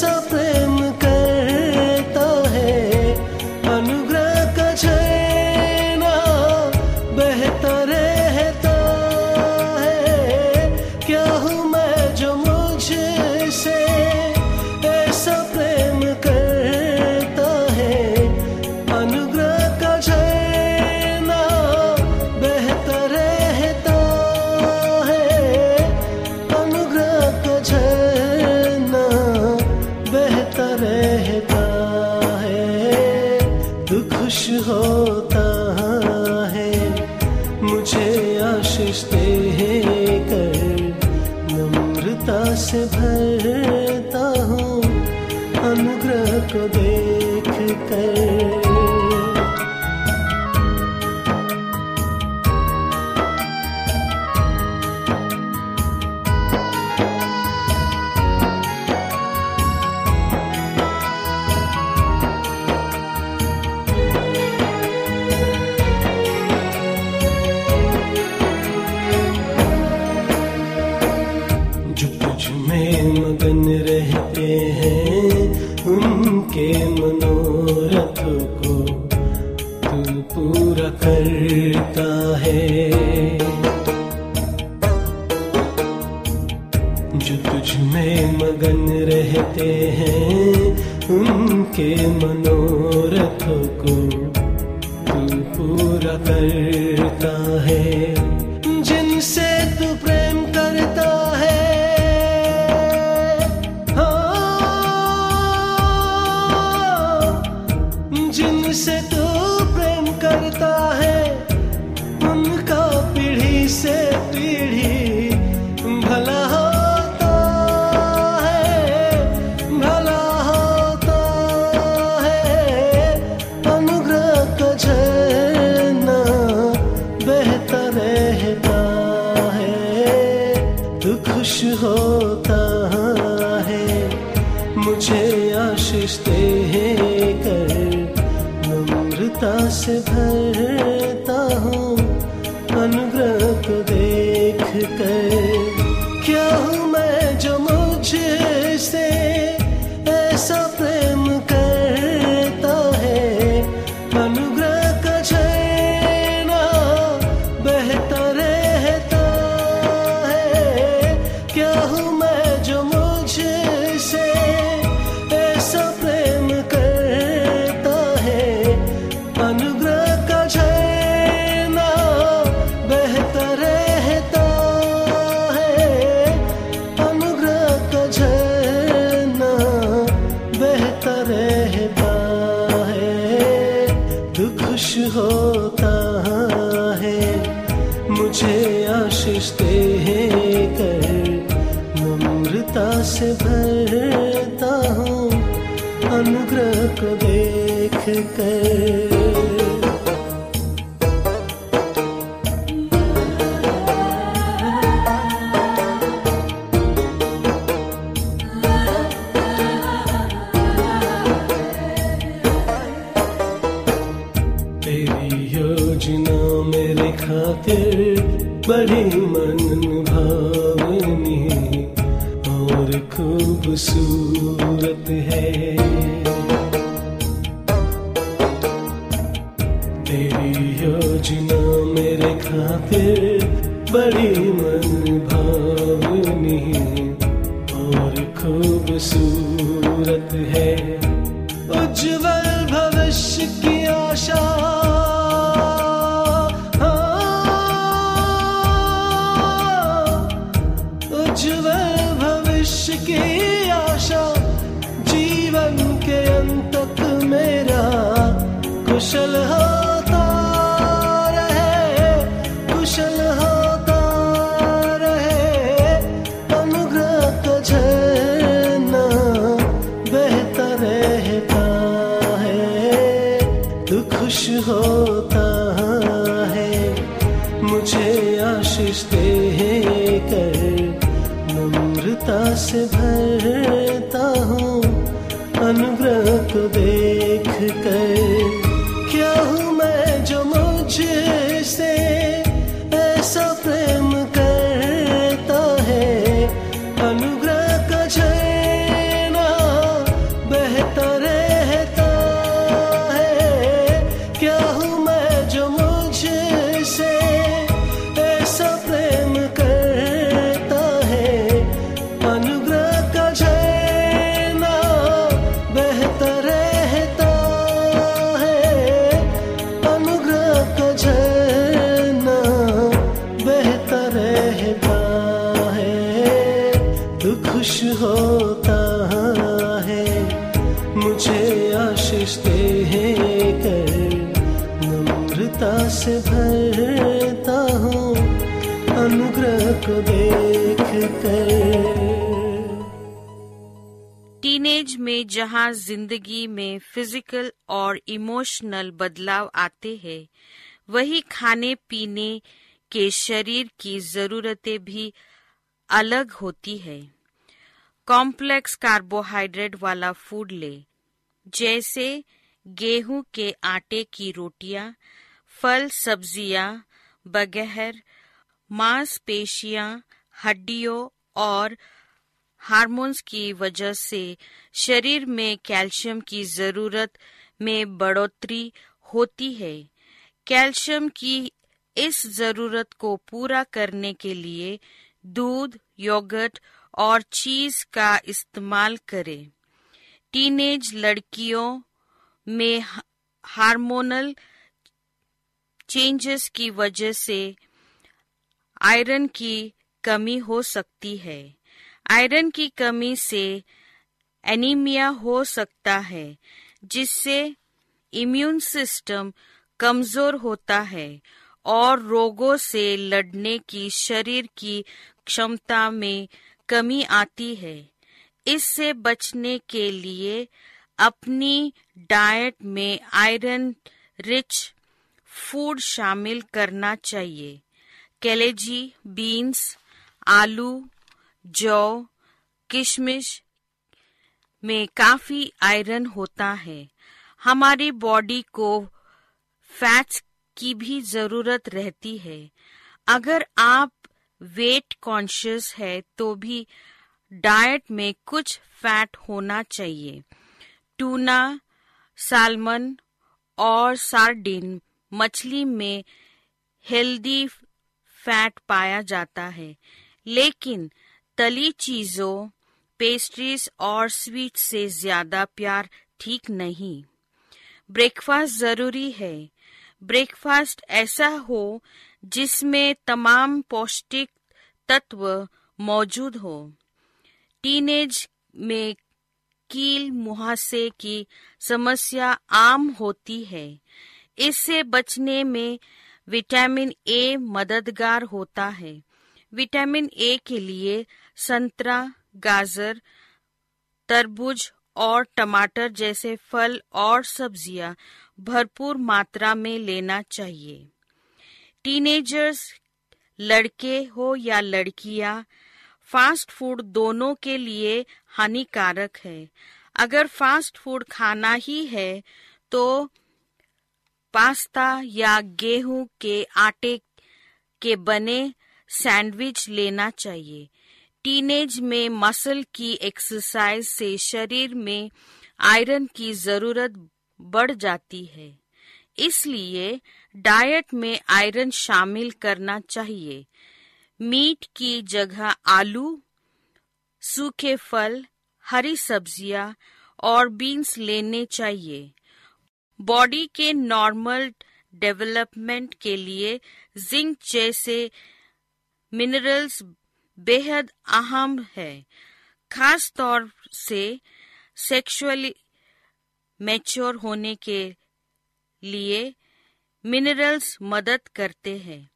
so pleased. said बड़ी मन भावनी और खूबसूरत है। तेरी योजना मेरे खातिर बड़ी मन भावनी और खूबसूरत है। उज्जवल होता में जहाँ ज़िंदगी में फ़िज़िकल और इमोशनल बदलाव आते हैं, वही खाने पीने के शरीर की जरूरतें भी अलग होती है। कॉम्प्लेक्स कार्बोहाइड्रेट वाला फ़ूड ले, जैसे गेहूँ के आटे की रोटियाँ, फल सब्ज़ियाँ, बगैर मांसपेशियाँ, हड्डियों और हार्मोन्स की वजह से शरीर में कैल्शियम की ज़रूरत में बढ़ोतरी होती है। कैल्शियम की इस ज़रूरत को पूरा करने के लिए दूध, योगर्ट और चीज़ का इस्तेमाल करें। टीनेज लड़कियों में हार्मोनल चेंजेस की वजह से आयरन की कमी हो सकती है। आयरन की कमी से एनीमिया हो सकता है, जिससे इम्यून सिस्टम कमज़ोर होता है और रोगों से लड़ने की शरीर की क्षमता में कमी आती है। इससे बचने के लिए अपनी डाइट में आयरन रिच फ़ूड शामिल करना चाहिए। कैलेजी, बीन्स, आलू जौ किशमिश में काफ़ी आयरन होता है। हमारी बॉडी को फैट्स की भी ज़रूरत रहती है। अगर आप वेट कॉन्शियस है तो भी डाइट में कुछ फैट होना चाहिए। टूना, सालमन और सार्डिन मछली में हेल्दी फैट पाया जाता है। लेकिन तली चीज़ों पेस्ट्रीज और स्वीट से ज़्यादा प्यार ठीक नहीं। ब्रेकफास्ट ज़रूरी है। ब्रेकफास्ट ऐसा हो जिसमें तमाम पौष्टिक तत्व मौजूद हो। टीनेज में कील मुहासे की समस्या आम होती है। इससे बचने में विटामिन ए मददगार होता है। विटामिन ए के लिए संतरा, गाजर, तरबूज और टमाटर जैसे फल और सब्ज़ियाँ भरपूर मात्रा में लेना चाहिए। टीनेजर्स लड़के हो या लड़कियाँ फास्ट फ़ूड दोनों के लिए हानिकारक है। अगर फास्ट फ़ूड खाना ही है तो पास्ता या गेहूँ के आटे के बने सैंडविच लेना चाहिए। टीनेज में मसल की एक्सरसाइज से शरीर में आयरन की ज़रूरत बढ़ जाती है। इसलिए डाइट में आयरन शामिल करना चाहिए। मीट की जगह आलू, सूखे फल, हरी सब्ज़ियाँ और बीन्स लेने चाहिए। बॉडी के नॉर्मल डेवलपमेंट के लिए जिंक जैसे मिनरल्स बेहद अहम है। खास तौर से सेक्सुअली मैच्योर होने के लिए मिनरल्स मदद करते हैं।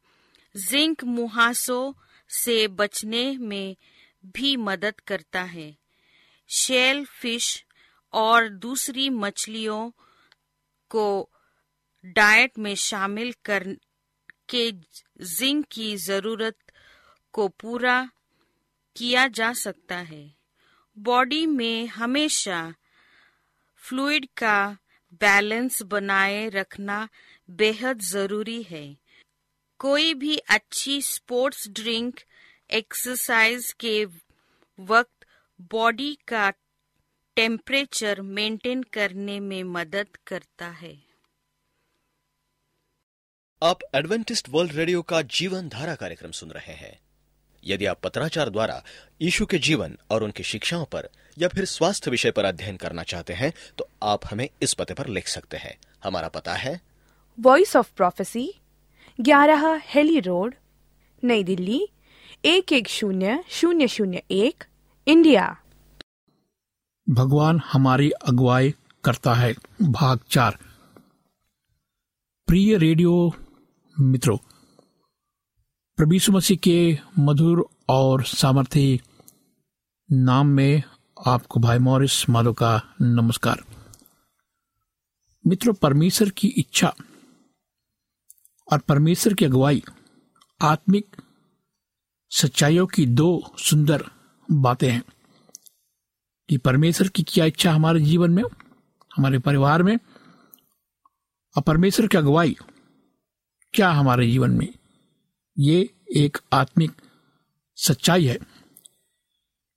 जिंक मुहासों से बचने में भी मदद करता है। शेल फ़िश और दूसरी मछलियों को डाइट में शामिल कर के जिंक की ज़रूरत को पूरा किया जा सकता है। बॉडी में हमेशा फ्लूइड का बैलेंस बनाए रखना बेहद ज़रूरी है। कोई भी अच्छी स्पोर्ट्स ड्रिंक, एक्सरसाइज के वक्त बॉडी का टेम्परेचर मेंटेन करने में मदद करता है। आप एडवेंटिस्ट वर्ल्ड रेडियो का जीवन धारा कार्यक्रम सुन रहे हैं। यदि आप पत्राचार द्वारा यीशु के जीवन और उनकी शिक्षाओं पर या फिर स्वास्थ्य विषय पर अध्ययन करना चाहते हैं तो आप हमें इस पते पर लिख सकते हैं। हमारा पता है। वॉइस ऑफ़ प्रोफेसी ग्यारह हेली रोड नई दिल्ली एक एक शून्य शून्य शून्य एक इंडिया। भगवान हमारी अगुवाई करता है। भाग चार। प्रिय रेडियो मित्रों प्रभु मसीह के मधुर और सामर्थ्य नाम में आपको भाई मॉरिस माधो का नमस्कार। मित्रों, परमेश्वर की इच्छा और परमेश्वर की अगुवाई, आत्मिक सच्चाइयों की दो सुंदर बातें हैं। कि परमेश्वर की क्या इच्छा हमारे जीवन में, हमारे परिवार में और परमेश्वर की अगुवाई क्या हमारे जीवन में? ये एक आत्मिक सच्चाई है।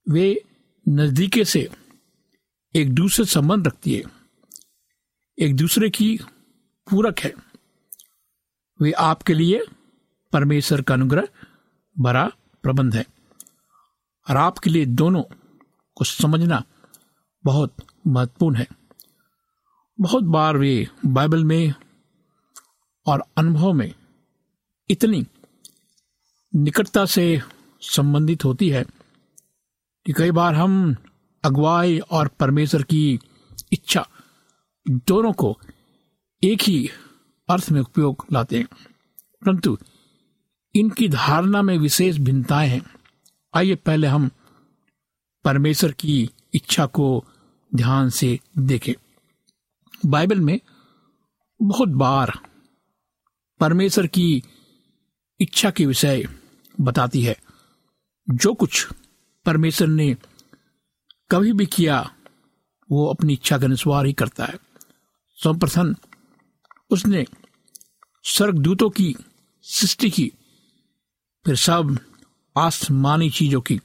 वे नजदीके से एक दूसरे संबंध रखती है। एक दूसरे की पूरक है। वे आपके लिए परमेश्वर का अनुग्रह भरा प्रबंध है। और आपके लिए दोनों को समझना बहुत महत्वपूर्ण है। बहुत बार वे बाइबल में और अनुभव में इतनी निकटता से संबंधित होती है कि कई बार हम अगुवाई और परमेश्वर की इच्छा दोनों को एक ही अर्थ में उपयोग लाते हैं। परंतु इनकी धारणा में विशेष भिन्नताएँ हैं। आइए पहले हम परमेश्वर की इच्छा को ध्यान से देखें। बाइबल में बहुत बार परमेश्वर की इच्छा के विषय बताती है। जो कुछ परमेश्वर ने कभी भी किया, वो अपनी इच्छा के अनुसार ही करता है। सर्वप्रथम उसने स्वर्गदूतों की सृष्टि की, फिर सब आसमानी चीज़ों की,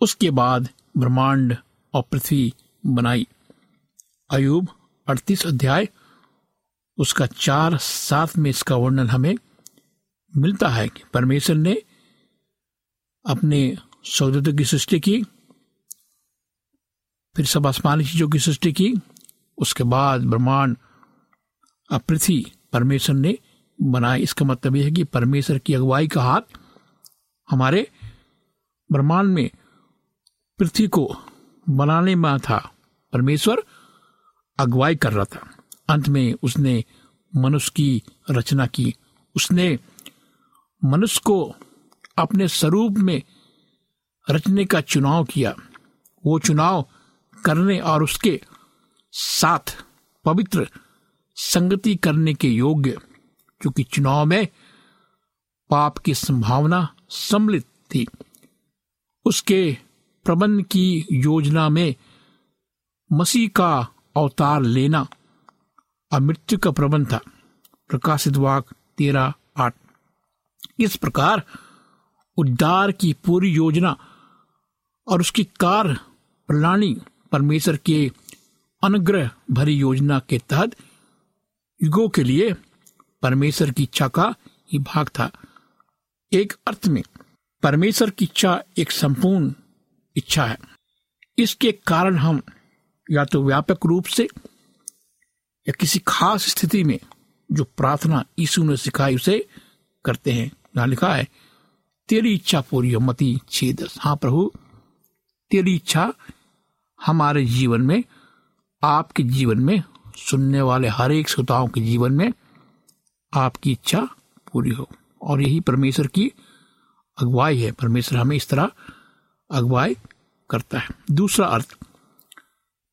उसके बाद ब्रह्मांड और पृथ्वी बनाई। अयुब अड़तीस अध्याय, उसका चार सात में इसका वर्णन हमें मिलता है कि परमेश्वर ने अपने सौदतों की सृष्टि की, फिर सब आसमानी चीज़ों की सृष्टि की, उसके बाद ब्रह्मांड पृथ्वी, परमेश्वर ने बनाई। इसका मतलब यह है कि परमेश्वर की अगुवाई का हाथ हमारे ब्रह्मांड में पृथ्वी को बनाने में था। परमेश्वर अगुवाई कर रहा था। अंत में उसने मनुष्य की रचना की। उसने मनुष्य को अपने स्वरूप में रचने का चुनाव किया। वो चुनाव करने और उसके साथ पवित्र संगति करने के योग्य, क्योंकि चुनाव में पाप की संभावना सम्मिलित थी। उसके प्रबंध की योजना में मसीह का अवतार लेना और मृत्यु का प्रबंध था। प्रकाशित वाक तेरह आठ। इस प्रकार उद्धार की पूरी योजना और उसकी कार्य प्रणाली परमेश्वर के अनुग्रह भरी योजना के तहत युगों के लिए परमेश्वर की इच्छा का ही भाग था। एक अर्थ में, परमेश्वर की इच्छा एक संपूर्ण इच्छा है। इसके कारण हम या तो व्यापक रूप से या किसी खास स्थिति में जो प्रार्थना यीशु ने सिखाई उसे करते हैं। लिखा है तेरी इच्छा पूरी हो, मती छह दस हाँ प्रभु, तेरी इच्छा हमारे जीवन में, आपके जीवन में, सुनने वाले हर एक श्रोताओं के जीवन में आपकी इच्छा पूरी हो। और यही परमेश्वर की अगुवाई है। परमेश्वर हमें इस तरह अगुवाई करता है। दूसरा अर्थ,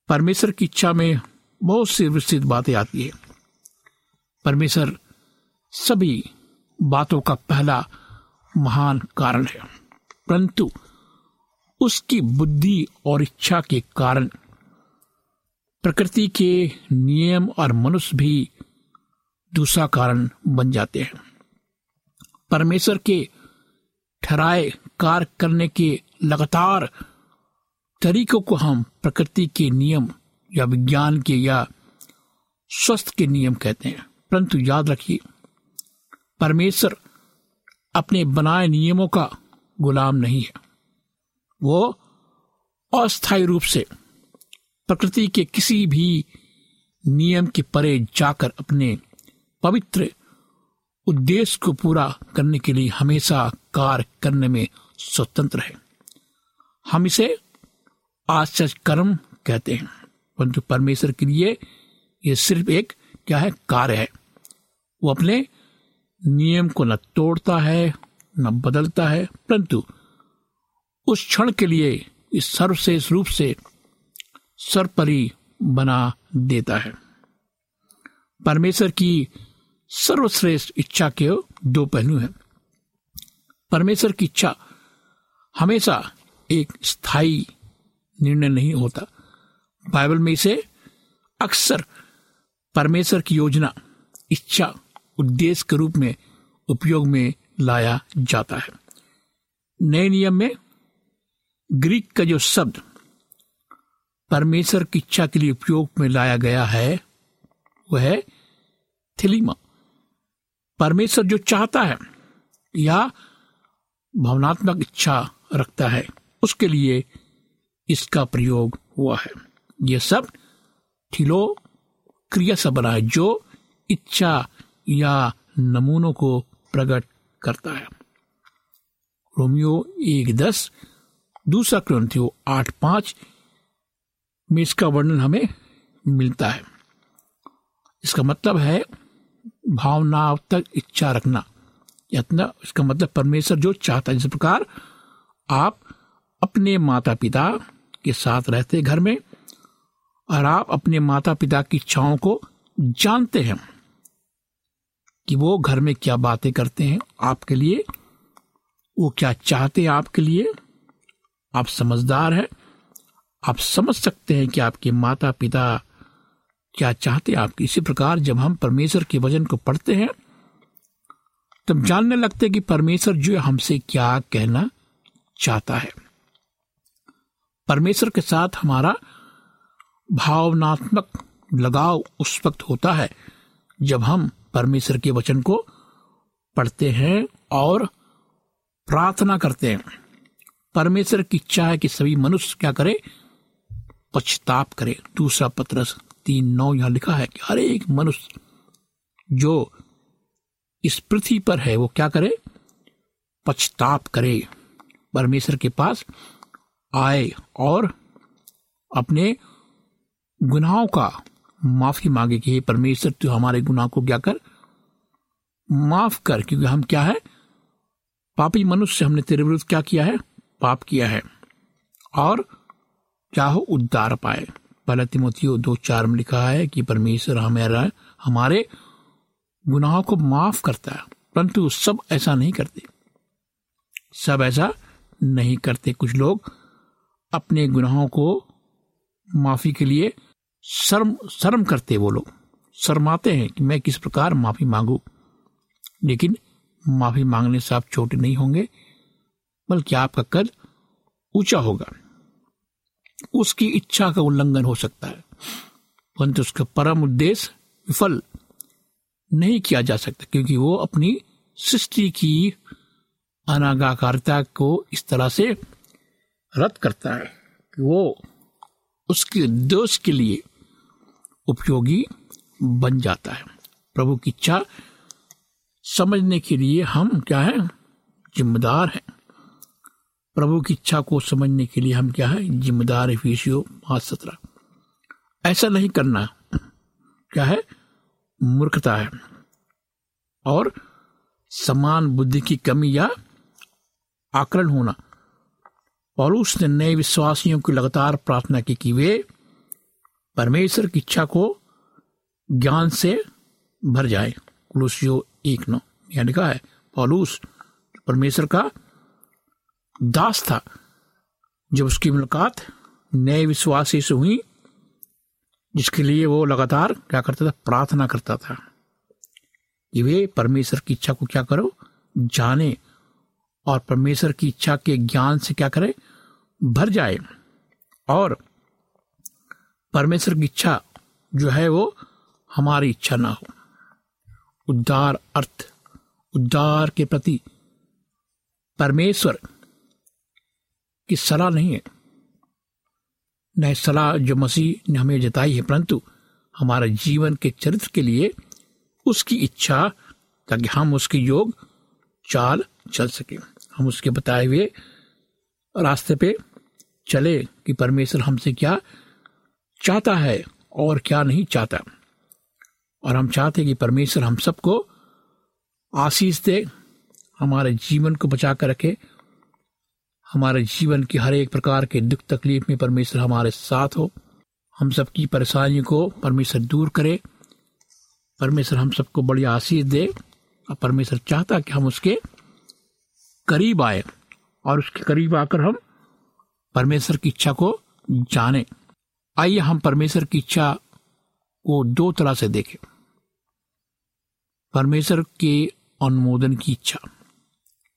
परमेश्वर की इच्छा में बहुत सी विस्तृत बातें आती है। परमेश्वर सभी बातों का पहला महान कारण है। परंतु उसकी बुद्धि और इच्छा के कारण प्रकृति के नियम और मनुष्य भी दूसरा कारण बन जाते हैं। परमेश्वर के ठहराए कार्य करने के लगातार तरीकों को हम प्रकृति के नियम या विज्ञान के या स्वस्थ के नियम कहते हैं। परंतु याद रखिए, परमेश्वर अपने बनाए नियमों का गुलाम नहीं है। वो अस्थायी रूप से प्रकृति के किसी भी नियम के परे जाकर अपने पवित्र उद्देश्य को पूरा करने के लिए हमेशा कार्य करने में स्वतंत्र है। हम इसे आश्चर्य कर्म कहते हैं, परंतु परमेश्वर के लिए यह सिर्फ़ एक क्या है, कार्य है। वो अपने नियम को न तोड़ता है, न बदलता है, परंतु उस क्षण के लिए इस सर्वश्रेष्ठ रूप से सरपरी बना देता है। परमेश्वर की सर्वश्रेष्ठ इच्छा के दो पहलू हैं। परमेश्वर की इच्छा हमेशा एक स्थायी निर्णय नहीं होता। बाइबल में इसे अक्सर परमेश्वर की योजना, इच्छा उद्देश्य के रूप में, उपयोग में लाया जाता है। नए नियम में, ग्रीक का जो शब्द, परमेश्वर की इच्छा के लिए उपयोग में लाया गया है, वह है थिलीमा। परमेश्वर जो चाहता है, या भावनात्मक इच्छा रखता है, उसके लिए इसका प्रयोग हुआ है। यह सब थिलो क्रिया से बना है, जो इच्छा या नमूनों को प्रकट करता है। रोमियो एक दस, दूसरा क्रंथियो आठ पाँच में इसका वर्णन हमें मिलता है। इसका मतलब है भावना तक इच्छा रखना। यत्न, इसका मतलब परमेश्वर जो चाहता है। जिस प्रकार आप अपने माता पिता के साथ रहते घर में और आप अपने माता पिता की इच्छाओं को जानते हैं। कि वो घर में क्या बातें करते हैं आपके लिए, वो क्या चाहते हैं आपके लिए, आप समझदार हैं, आप समझ सकते हैं कि आपके माता पिता क्या चाहते हैं आपकी। इसी प्रकार जब हम परमेश्वर के वज़न को पढ़ते हैं, तब जानने लगते हैं कि परमेश्वर जो है हमसे क्या कहना चाहता है। परमेश्वर के साथ हमारा भावनात्मक लगाव उस वक्त होता है जब हम परमेश्वर के वचन को पढ़ते हैं और प्रार्थना करते हैं। परमेश्वर की इच्छा है कि सभी मनुष्य क्या करे? पश्चाताप करे। दूसरा पत्र तीन नौ यहाँ लिखा है कि हर एक मनुष्य जो इस पृथ्वी पर है, वो क्या करे? पश्चाताप करे। परमेश्वर के पास आए और अपने गुनाहों का माफ़ी मांगे कि, हे परमेश्वर, तू हमारे गुनाह को क्या कर? माफ़ कर, क्योंकि हम क्या है? पापी मनुष्य हमने तेरे विरुद्ध क्या किया है? पाप किया है। और चाहो उद्धार पाए। पहला तिमोथियो दो चार में लिखा है कि परमेश्वर हमारा हमारे गुनाहों को माफ़ करता है, परंतु सब ऐसा नहीं करते। सब ऐसा नहीं करते। कुछ लोग अपने गुनाहों को माफ़ी के लिए शर्म शर्म करते वो लोग। शर्माते हैं कि मैं किस प्रकार माफ़ी मांगू। लेकिन माफ़ी मांगने से आप छोटे नहीं होंगे, बल्कि आपका कद ऊँचा होगा। उसकी इच्छा का उल्लंघन हो सकता है, परंतु उसका परम उद्देश्य विफल नहीं किया जा सकता, क्योंकि वो अपनी सृष्टि की अनागाकारिता को इस तरह से रद्द करता है कि वो उसके दोष के लिए उपयोगी बन जाता है। प्रभु की इच्छा समझने के लिए हम क्या है? जिम्मेदार हैं। प्रभु की इच्छा को समझने के लिए हम क्या है? जिम्मेदार है फीसियो सत्रह। ऐसा नहीं करना क्या है? मूर्खता है। और समान बुद्धि की कमी या आकरण होना। पौलुस ने नए विश्वासियों की लगातार प्रार्थना की कि वे परमेश्वर की इच्छा को ज्ञान से भर जाए। कुलूसियो एक नौ। यह लिखा है, पौलुस परमेश्वर का दास था, जब उसकी मुलाकात नए विश्वासी से हुई, जिसके लिए वो लगातार क्या करता था? प्रार्थना करता था कि वे परमेश्वर की इच्छा को क्या करो, जाने और परमेश्वर की इच्छा के ज्ञान से क्या करे? भर जाए। और परमेश्वर की इच्छा जो है वो हमारी इच्छा ना हो। उद्धार अर्थ, उद्धार के प्रति परमेश्वर की सलाह नहीं है। न सलाह जो मसीह ने हमें जताई है, परंतु हमारे जीवन के चरित्र के लिए उसकी इच्छा, ताकि हम उसके योग चाल चल सके। हम उसके बताए हुए रास्ते पे चले कि परमेश्वर हमसे क्या चाहता है और क्या नहीं चाहता। और हम चाहते कि परमेश्वर हम सबको आशीष दे, हमारे जीवन को बचा कर रखे, हमारे जीवन की हर एक प्रकार के दुख तकलीफ़ में परमेश्वर हमारे साथ हो। हम सबकी परेशानियों को परमेश्वर दूर करे, परमेश्वर हम सबको बड़ी आशीष दे, और परमेश्वर चाहता कि हम उसके करीब आए और उसके करीब आकर हम परमेश्वर की इच्छा को जाने। आइए हम परमेश्वर की इच्छा को दो तरह से देखें। परमेश्वर के अनुमोदन की इच्छा।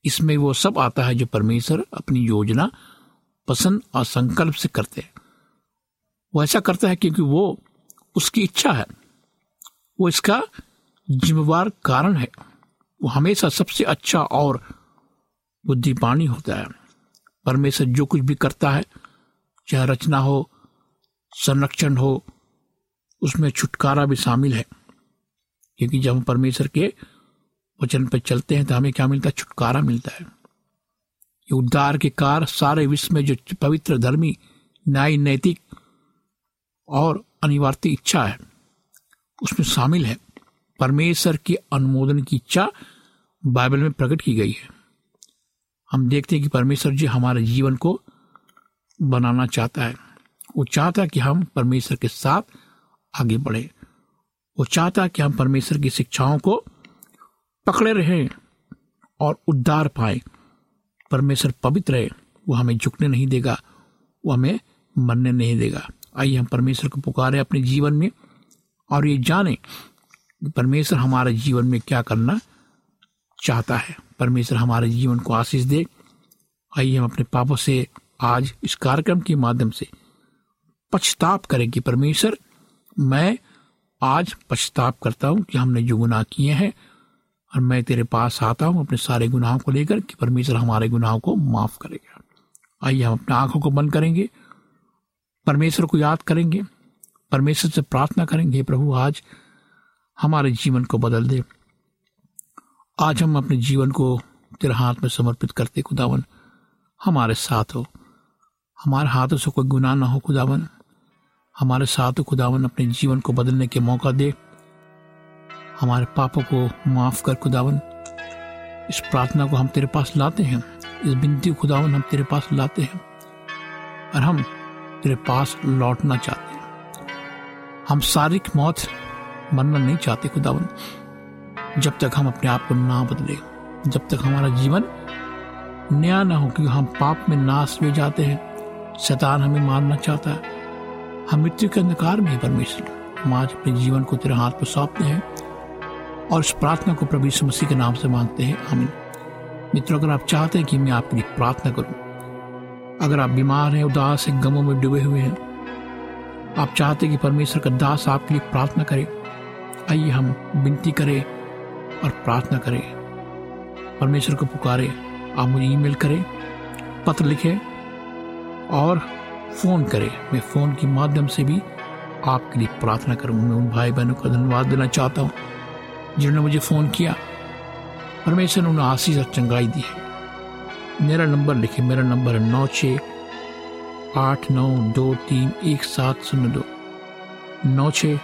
इसमें वो सब आता है जो परमेश्वर अपनी योजना, पसंद और संकल्प से करते हैं। वो ऐसा करता है क्योंकि वो उसकी इच्छा है। वो इसका जिम्मेवार कारण है। वो हमेशा सबसे अच्छा और बुद्धिपाणी होता है। परमेश्वर जो कुछ भी करता है, चाहे रचना हो संरक्षण हो, उसमें छुटकारा भी शामिल है। क्योंकि जब हम परमेश्वर के वचन पर चलते हैं तो हमें क्या मिलता है? छुटकारा मिलता है। ये उद्धार के कार सारे विश्व में जो पवित्र, धर्मी, न्याय, नैतिक और अनिवार्य इच्छा है, उसमें शामिल है। परमेश्वर के अनुमोदन की इच्छा बाइबल में प्रकट की गई है। हम देखते हैं कि परमेश्वर जी हमारे जीवन को बनाना चाहता है। वो चाहता है कि हम परमेश्वर के साथ आगे बढ़े। वो चाहता है कि हम परमेश्वर की शिक्षाओं को पकड़े रहें और उद्धार पाए। परमेश्वर पवित्र है, वो हमें झुकने नहीं देगा, वो हमें मरने नहीं देगा। आइए हम परमेश्वर को पुकारें अपने जीवन में और ये जाने कि परमेश्वर हमारे जीवन में क्या करना चाहता है। परमेश्वर हमारे जीवन को आशीष दे। आइए हम अपने पापों से आज इस कार्यक्रम के माध्यम से पछताप करें कि परमेश्वर। मैं आज पछताप करता हूँ कि हमने जो गुनाह किए हैं और मैं तेरे पास आता हूँ अपने सारे गुनाहों को लेकर कि परमेश्वर हमारे गुनाहों को माफ़ करेगा। आइए हम अपने आँखों को बंद करेंगे। परमेश्वर को याद करेंगे। परमेश्वर से प्रार्थना करेंगे प्रभु, आज हमारे जीवन को बदल दे। आज हम अपने जीवन को तेरे हाथ में समर्पित करते, खुदावन। हमारे साथ हो। हमारे हाथों से कोई गुनाह ना हो, खुदावन। हमारे साथ खुदावन अपने जीवन को बदलने के मौका दे। हमारे पापों को माफ़ कर खुदावन। इस प्रार्थना को हम तेरे पास लाते हैं। इस बिनती खुदावन हम तेरे पास लाते हैं। और हम तेरे पास लौटना चाहते हैं। हम शारीरिक मौत मरना नहीं चाहते खुदावन। जब तक हम अपने आप को ना बदले, जब तक हमारा जीवन नया ना हो, क्योंकि हम पाप में नाश में जाते हैं। शैतान हमें मारना चाहता है। हम मृत्यु के अंधकार में परमेश्वर। हम आज अपने जीवन को तेरे हाथ पर सौंपते हैं और इस प्रार्थना को प्रभु यीशु मसीह के नाम से मांगते हैं। आमीन। मित्रों, अगर आप चाहते हैं कि मैं आपके लिए प्रार्थना करूँ, अगर आप बीमार हैं, उदास हैं, गमों में डूबे हुए हैं, आप चाहते हैं कि परमेश्वर का दास आपके लिए प्रार्थना करे, आइए हम विनती करें और प्रार्थना करें। परमेश्वर को पुकारे, आप मुझे ईमेल करें, पत्र लिखें और फ़ोन करें। मैं फ़ोन के माध्यम से भी आपके लिए प्रार्थना करूँ मैं उन भाई बहनों का धन्यवाद देना चाहता हूँ, जिन्होंने मुझे फ़ोन किया। परमेश्वर ने उन्हें आशीष और चंगाई दी है। मेरा नंबर लिखे। मेरा नंबर है नौ छ आठ नौ दो तीन एक सात शून्य दो। नौ छ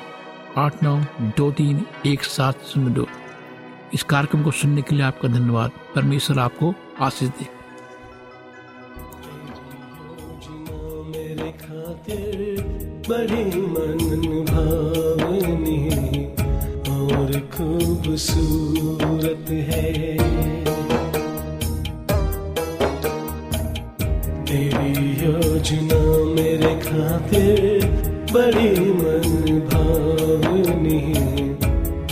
आठ नौ दो तीन एक सात शून्य दो। इस कार्यक्रम को सुनने के लिए आपका धन्यवाद। परमेश्वर आपको आशीष दे। बड़ी मन भावनी और खूबसूरत है। तेरी योजना मेरे खातिर बड़ी मन भावनी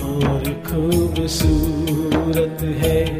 और खूबसूरत है।